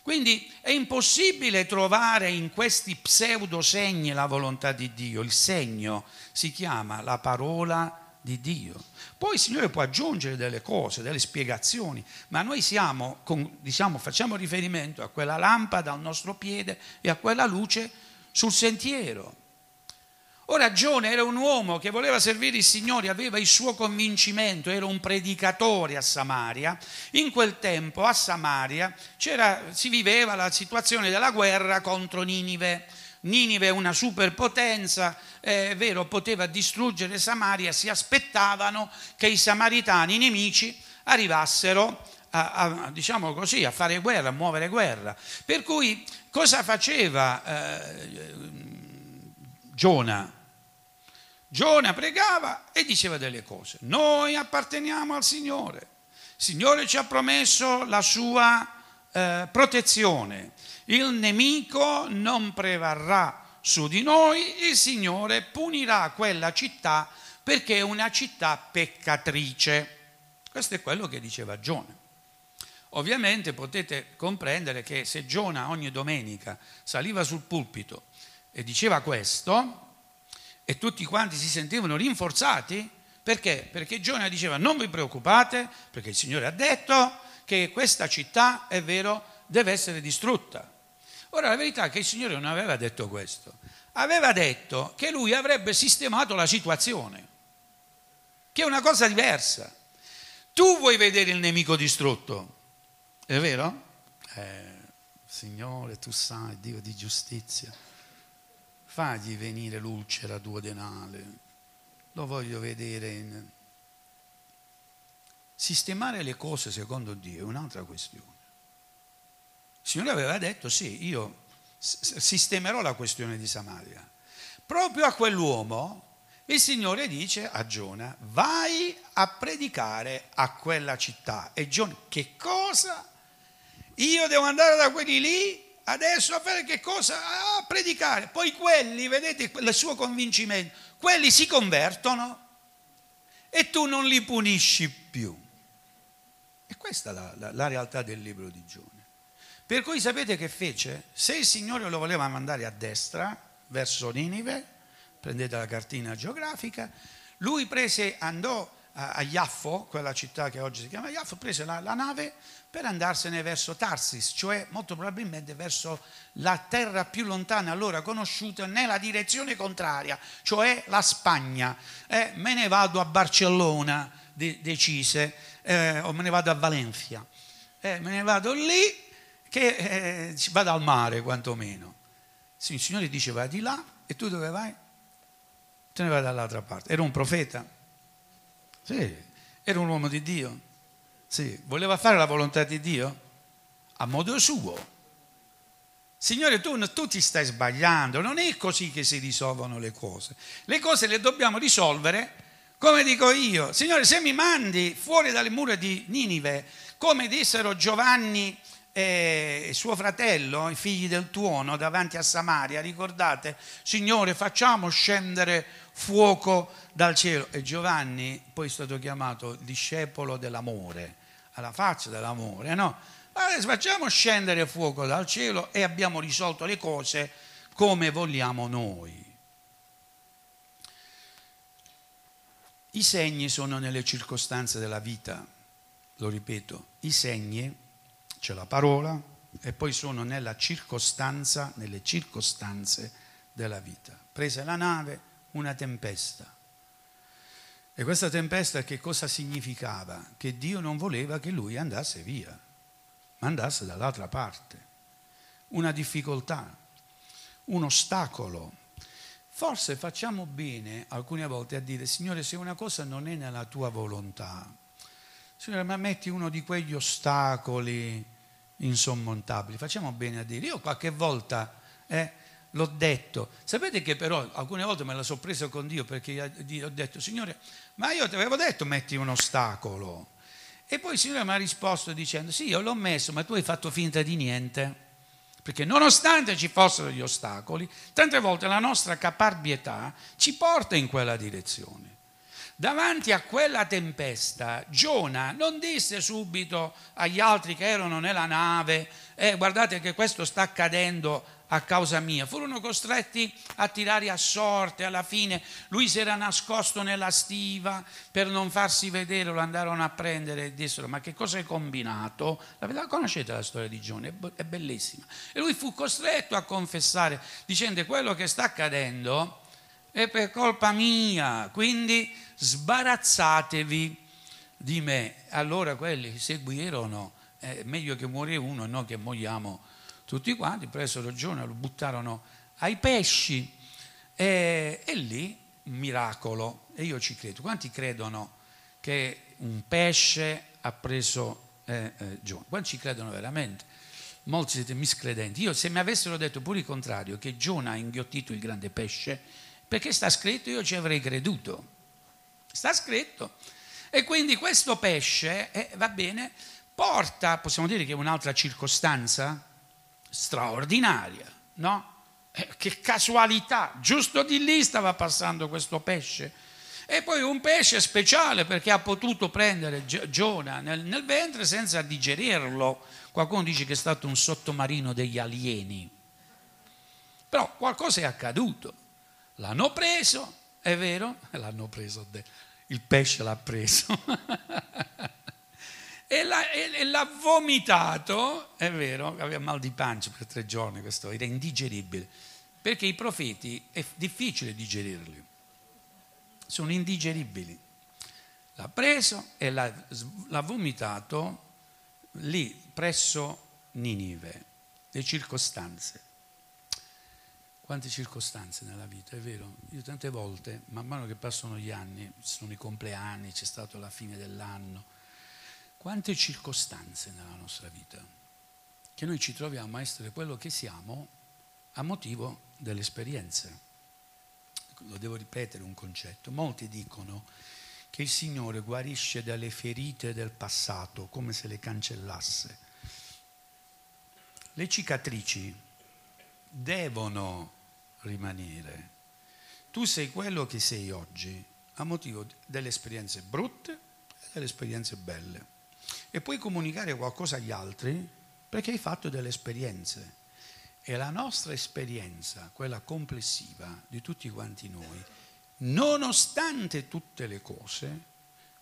Quindi è impossibile trovare in questi pseudosegni la volontà di Dio. Il segno si chiama la parola di Dio. Poi il Signore può aggiungere delle cose, delle spiegazioni, ma noi siamo, diciamo, facciamo riferimento a quella lampada al nostro piede e a quella luce sul sentiero. Ora Giona era un uomo che voleva servire il Signore, aveva il suo convincimento, era un predicatore a Samaria. In quel tempo a Samaria si viveva la situazione della guerra contro Ninive. Ninive è una superpotenza, è vero, poteva distruggere Samaria, si aspettavano che i samaritani nemici arrivassero a, a, diciamo così, a fare guerra, a muovere guerra. Per cui cosa faceva eh, Giona? Giona pregava e diceva delle cose. Noi apparteniamo al Signore. Il Signore ci ha promesso la sua eh, protezione. Il nemico non prevarrà su di noi, il Signore punirà quella città perché è una città peccatrice. Questo è quello che diceva Giona. Ovviamente potete comprendere che se Giona ogni domenica saliva sul pulpito e diceva questo, e tutti quanti si sentivano rinforzati. Perché? Perché Giona diceva non vi preoccupate perché il Signore ha detto che questa città, è vero, deve essere distrutta. Ora la verità è che il Signore non aveva detto questo, aveva detto che lui avrebbe sistemato la situazione, che è una cosa diversa. Tu vuoi vedere il nemico distrutto, è vero? Eh, Signore, tu sai, Dio di giustizia fagli venire l'ulcera duodenale, lo voglio vedere. In... Sistemare le cose secondo Dio è un'altra questione. Il Signore aveva detto sì, io sistemerò la questione di Samaria. Proprio a quell'uomo il Signore dice a Giona, vai a predicare a quella città. E Giona, che cosa? Io devo andare da quelli lì adesso a fare che cosa? A predicare. Poi quelli, vedete il suo convincimento, quelli si convertono e tu non li punisci più. E questa è la, la, la realtà del libro di Gione. Per cui sapete che fece? Se il Signore lo voleva mandare a destra, verso Ninive, prendete la cartina geografica, lui prese, andò a Iaffo, quella città che oggi si chiama Iaffo, prese la, la, nave per andarsene verso Tarsis, cioè molto probabilmente verso la terra più lontana allora conosciuta nella direzione contraria, cioè la Spagna. Eh, me ne vado a Barcellona, de, decise, eh, o me ne vado a Valencia, eh, me ne vado lì che eh, vado al mare quantomeno. Il Signore dice vai di là e tu dove vai? Te ne vai dall'altra parte. Era un profeta sì, era un uomo di Dio. Sì, voleva fare la volontà di Dio a modo suo. Signore, tu, tu, ti stai sbagliando, non è così che si risolvono le cose. Le cose le dobbiamo risolvere come dico io. Signore, se mi mandi fuori dalle mura di Ninive, come dissero Giovanni e suo fratello, i figli del tuono, davanti a Samaria, ricordate, Signore, facciamo scendere fuoco dal cielo. E Giovanni poi è stato chiamato discepolo dell'amore, alla faccia dell'amore, no? Allora, facciamo scendere fuoco dal cielo e abbiamo risolto le cose come vogliamo noi. I segni sono nelle circostanze della vita, lo ripeto, i segni, c'è la parola, e poi sono nella circostanza, nelle circostanze della vita. Prese la nave, una tempesta. E questa tempesta che cosa significava? Che Dio non voleva che lui andasse via, ma andasse dall'altra parte. Una difficoltà, un ostacolo. Forse facciamo bene alcune volte a dire, Signore, se una cosa non è nella tua volontà, Signore, ma metti uno di quegli ostacoli insormontabili. Facciamo bene a dire, io qualche volta... Eh, l'ho detto. Sapete che però alcune volte me la sono presa con Dio perché ho detto, Signore, ma io ti avevo detto metti un ostacolo. E poi il Signore mi ha risposto dicendo, sì, io l'ho messo, ma tu hai fatto finta di niente. Perché nonostante ci fossero gli ostacoli, tante volte la nostra caparbietà ci porta in quella direzione. Davanti a quella tempesta, Giona non disse subito agli altri che erano nella nave, eh, guardate che questo sta accadendo a causa mia. Furono costretti a tirare a sorte, alla fine lui si era nascosto nella stiva per non farsi vedere, lo andarono a prendere e dissero ma che cosa hai combinato? La conoscete la storia di Giona? È bellissima. E lui fu costretto a confessare dicendo quello che sta accadendo è per colpa mia, quindi sbarazzatevi di me. Allora quelli seguirono, è meglio che muore uno, non che muoiamo tutti quanti, presero Giona, lo buttarono ai pesci e, e lì un miracolo, e io ci credo. Quanti credono che un pesce ha preso eh, eh, Giona? Quanti ci credono veramente? Molti siete miscredenti. Io se mi avessero detto pure il contrario, che Giona ha inghiottito il grande pesce, perché sta scritto, io ci avrei creduto. Sta scritto. E quindi questo pesce, eh, va bene, porta, possiamo dire che è un'altra circostanza, straordinaria, no? Eh, che casualità, giusto di lì stava passando questo pesce. E poi un pesce speciale perché ha potuto prendere Giona nel, nel ventre senza digerirlo. Qualcuno dice che è stato un sottomarino degli alieni. Però qualcosa è accaduto. L'hanno preso, è vero? L'hanno preso, il pesce l'ha preso. e, l'ha, e, l'ha, vomitato, è vero, aveva mal di pancia per tre giorni, questo era indigeribile, perché i profeti è difficile digerirli, sono indigeribili. L'ha preso e l'ha, l'ha vomitato lì presso Ninive, le circostanze. Quante circostanze nella vita, è vero? Io tante volte, man mano che passano gli anni, ci sono i compleanni, c'è stato la fine dell'anno, quante circostanze nella nostra vita che noi ci troviamo a essere quello che siamo a motivo delle esperienze. Lo devo ripetere un concetto. Molti dicono che il Signore guarisce dalle ferite del passato come se le cancellasse. Le cicatrici devono rimanere. Tu sei quello che sei oggi a motivo delle esperienze brutte e delle esperienze belle e puoi comunicare qualcosa agli altri perché hai fatto delle esperienze. E la nostra esperienza, quella complessiva di tutti quanti noi, nonostante tutte le cose,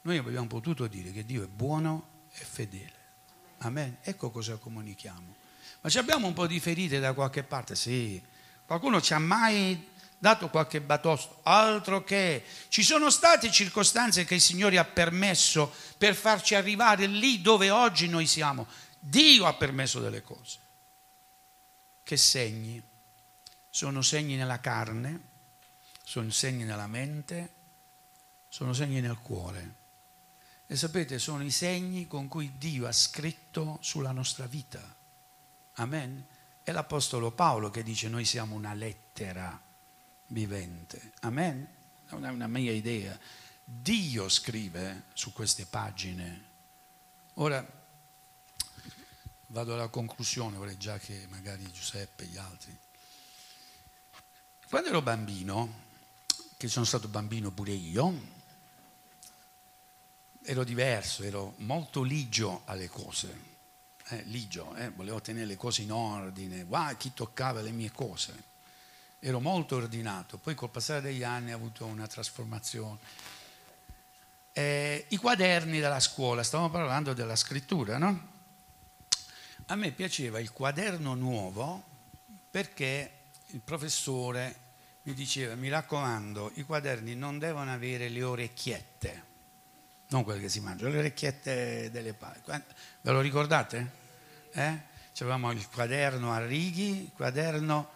noi abbiamo potuto dire che Dio è buono e fedele. Amen. Ecco cosa comunichiamo. Ma ci abbiamo un po' di ferite da qualche parte? Sì. Qualcuno ci ha mai dato qualche batosto, altro che ci sono state circostanze che il Signore ha permesso per farci arrivare lì dove oggi noi siamo. Dio ha permesso delle cose. Che segni? Sono segni nella carne, sono segni nella mente, sono segni nel cuore. E sapete, sono i segni con cui Dio ha scritto sulla nostra vita. Amen. È l'Apostolo Paolo che dice noi siamo una lettera vivente. Amen? Non è una mia idea. Dio scrive su queste pagine. Ora vado alla conclusione, vorrei già che magari Giuseppe e gli altri. Quando ero bambino, che sono stato bambino pure io, ero diverso, ero molto ligio alle cose. Eh, ligio, eh, volevo tenere le cose in ordine, guarda chi toccava le mie cose ero molto ordinato, poi col passare degli anni ho avuto una trasformazione. Eh, I quaderni della scuola, stavamo parlando della scrittura, no? A me piaceva il quaderno nuovo perché il professore mi diceva, mi raccomando, i quaderni non devono avere le orecchiette, non quelle che si mangiano, le orecchiette delle pagine. Ve lo ricordate? Eh? Avevamo il quaderno a righi, il quaderno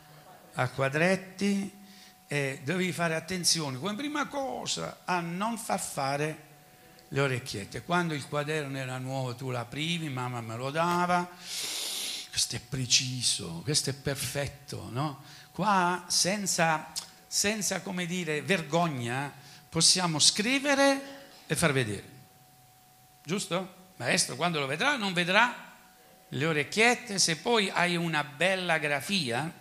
a quadretti e dovevi fare attenzione come prima cosa a non far fare le orecchiette. Quando il quaderno era nuovo tu l'aprivi, mamma me lo dava, questo è preciso, questo è perfetto, no? Qua senza, senza come dire, vergogna possiamo scrivere e far vedere. Giusto? Maestro, quando lo vedrà, non vedrà le orecchiette, se poi hai una bella grafia,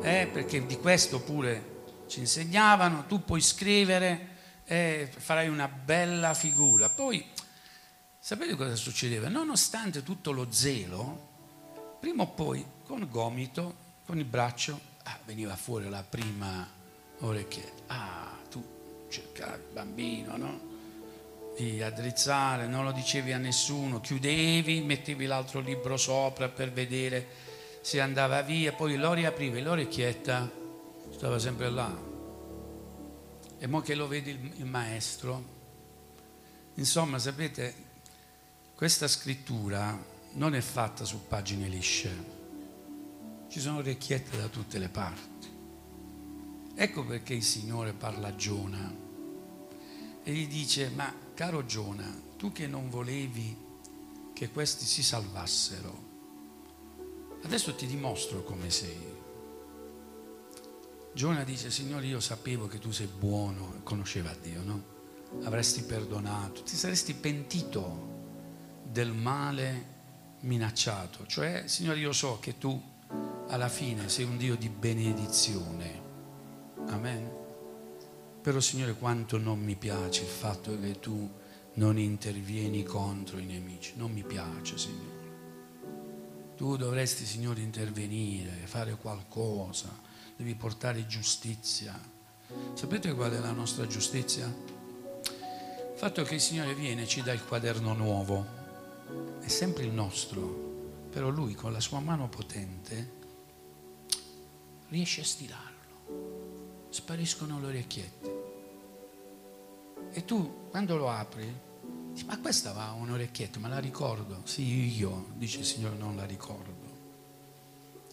eh, perché di questo pure ci insegnavano, tu puoi scrivere e farai una bella figura. Poi, sapete cosa succedeva? Nonostante tutto lo zelo, prima o poi, con gomito, con il braccio, ah, veniva fuori la prima orecchietta. Ah, tu cercavi il bambino, no? Di addrizzare, non lo dicevi a nessuno, chiudevi, mettevi l'altro libro sopra per vedere se andava via, poi lo riaprivi, l'orecchietta stava sempre là, e mo che lo vedi il, il maestro. Insomma, sapete, questa scrittura non è fatta su pagine lisce, ci sono orecchiette da tutte le parti. Ecco perché il Signore parla a Giona e gli dice, ma caro Giona, tu che non volevi che questi si salvassero, adesso ti dimostro come sei. Giona dice, Signore, io sapevo che tu sei buono, conosceva Dio, no? Avresti perdonato, ti saresti pentito del male minacciato. Cioè, Signore, io so che tu alla fine sei un Dio di benedizione. Amen. Però, Signore, quanto non mi piace il fatto che tu non intervieni contro i nemici. Non mi piace, Signore. Tu dovresti, Signore, intervenire, fare qualcosa devi portare giustizia. Sapete qual è la nostra giustizia? Il fatto che il Signore viene e ci dà il quaderno nuovo, è sempre il nostro, però Lui con la sua mano potente riesce a stirarlo, spariscono le orecchiette. E tu quando lo apri, dici, ma questa va un'orecchietta, ma la ricordo? Sì, io, dice il Signore, non la ricordo.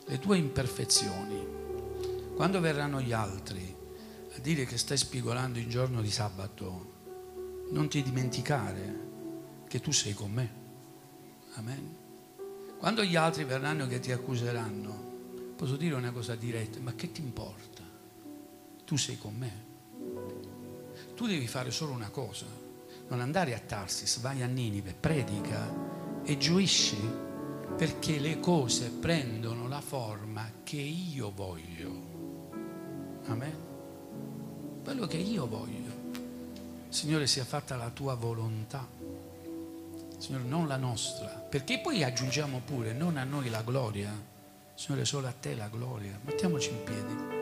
Le tue imperfezioni quando verranno gli altri a dire che stai spigolando il giorno di sabato, non ti dimenticare che tu sei con me. Amen. Quando gli altri verranno che ti accuseranno, posso dire una cosa diretta, ma che ti importa? Tu sei con me. Tu devi fare solo una cosa, non andare a Tarsis, vai a Ninive, predica e gioisci perché le cose prendono la forma che io voglio. Amen. Quello che io voglio. Signore, sia fatta la tua volontà. Signore, non la nostra. Perché poi aggiungiamo pure, non a noi la gloria. Signore, solo a te la gloria. Mettiamoci in piedi.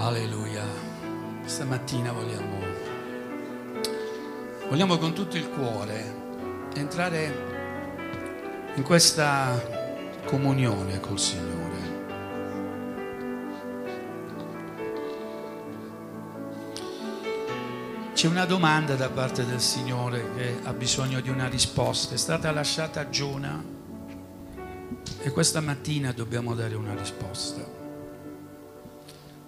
Alleluia. Stamattina vogliamo, vogliamo con tutto il cuore entrare in questa comunione col Signore. C'è una domanda da parte del Signore che ha bisogno di una risposta. È stata lasciata a Giona e questa mattina dobbiamo dare una risposta.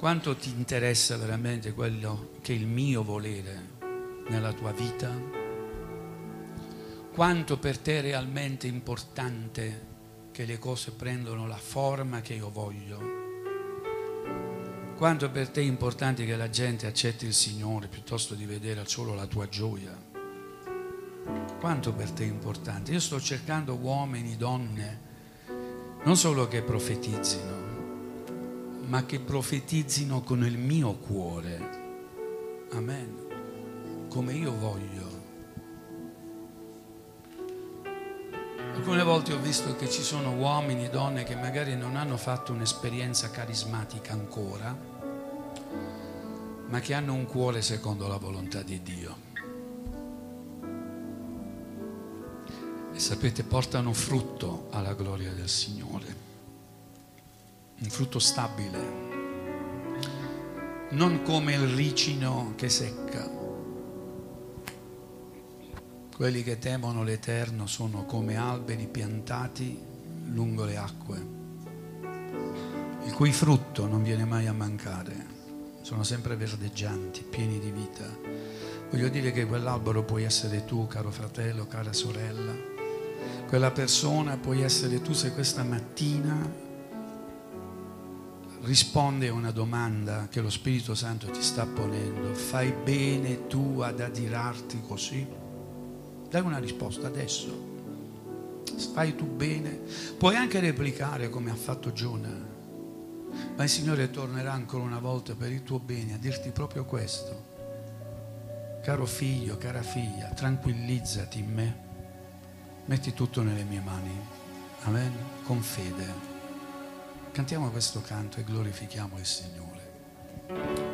Quanto ti interessa veramente quello che è il mio volere nella tua vita? Quanto per te è realmente importante che le cose prendano la forma che io voglio? Quanto per te è importante che la gente accetti il Signore piuttosto di vedere solo la tua gioia. Quanto per te è importante. Io sto cercando uomini, donne, non solo che profetizzino, ma che profetizzino con il mio cuore. Amen. Come io voglio. Alcune volte ho visto che ci sono uomini e donne che magari non hanno fatto un'esperienza carismatica ancora ma che hanno un cuore secondo la volontà di Dio. E sapete, portano frutto alla gloria del Signore, un frutto stabile, non come il ricino che secca. Quelli che temono l'Eterno sono come alberi piantati lungo le acque, il cui frutto non viene mai a mancare sono sempre verdeggianti, pieni di vita. Voglio dire che quell'albero puoi essere tu, caro fratello, cara sorella. Quella persona puoi essere tu se questa mattina risponde a una domanda che lo Spirito Santo ti sta ponendo. Fai bene tu ad adirarti così? Dai una risposta adesso. Fai tu bene. Puoi anche replicare come ha fatto Giona Ma il Signore tornerà ancora una volta per il tuo bene a dirti proprio questo. Caro figlio, cara figlia, tranquillizzati in me, metti tutto nelle mie mani. Amen. Con fede. Cantiamo questo canto e glorifichiamo il Signore.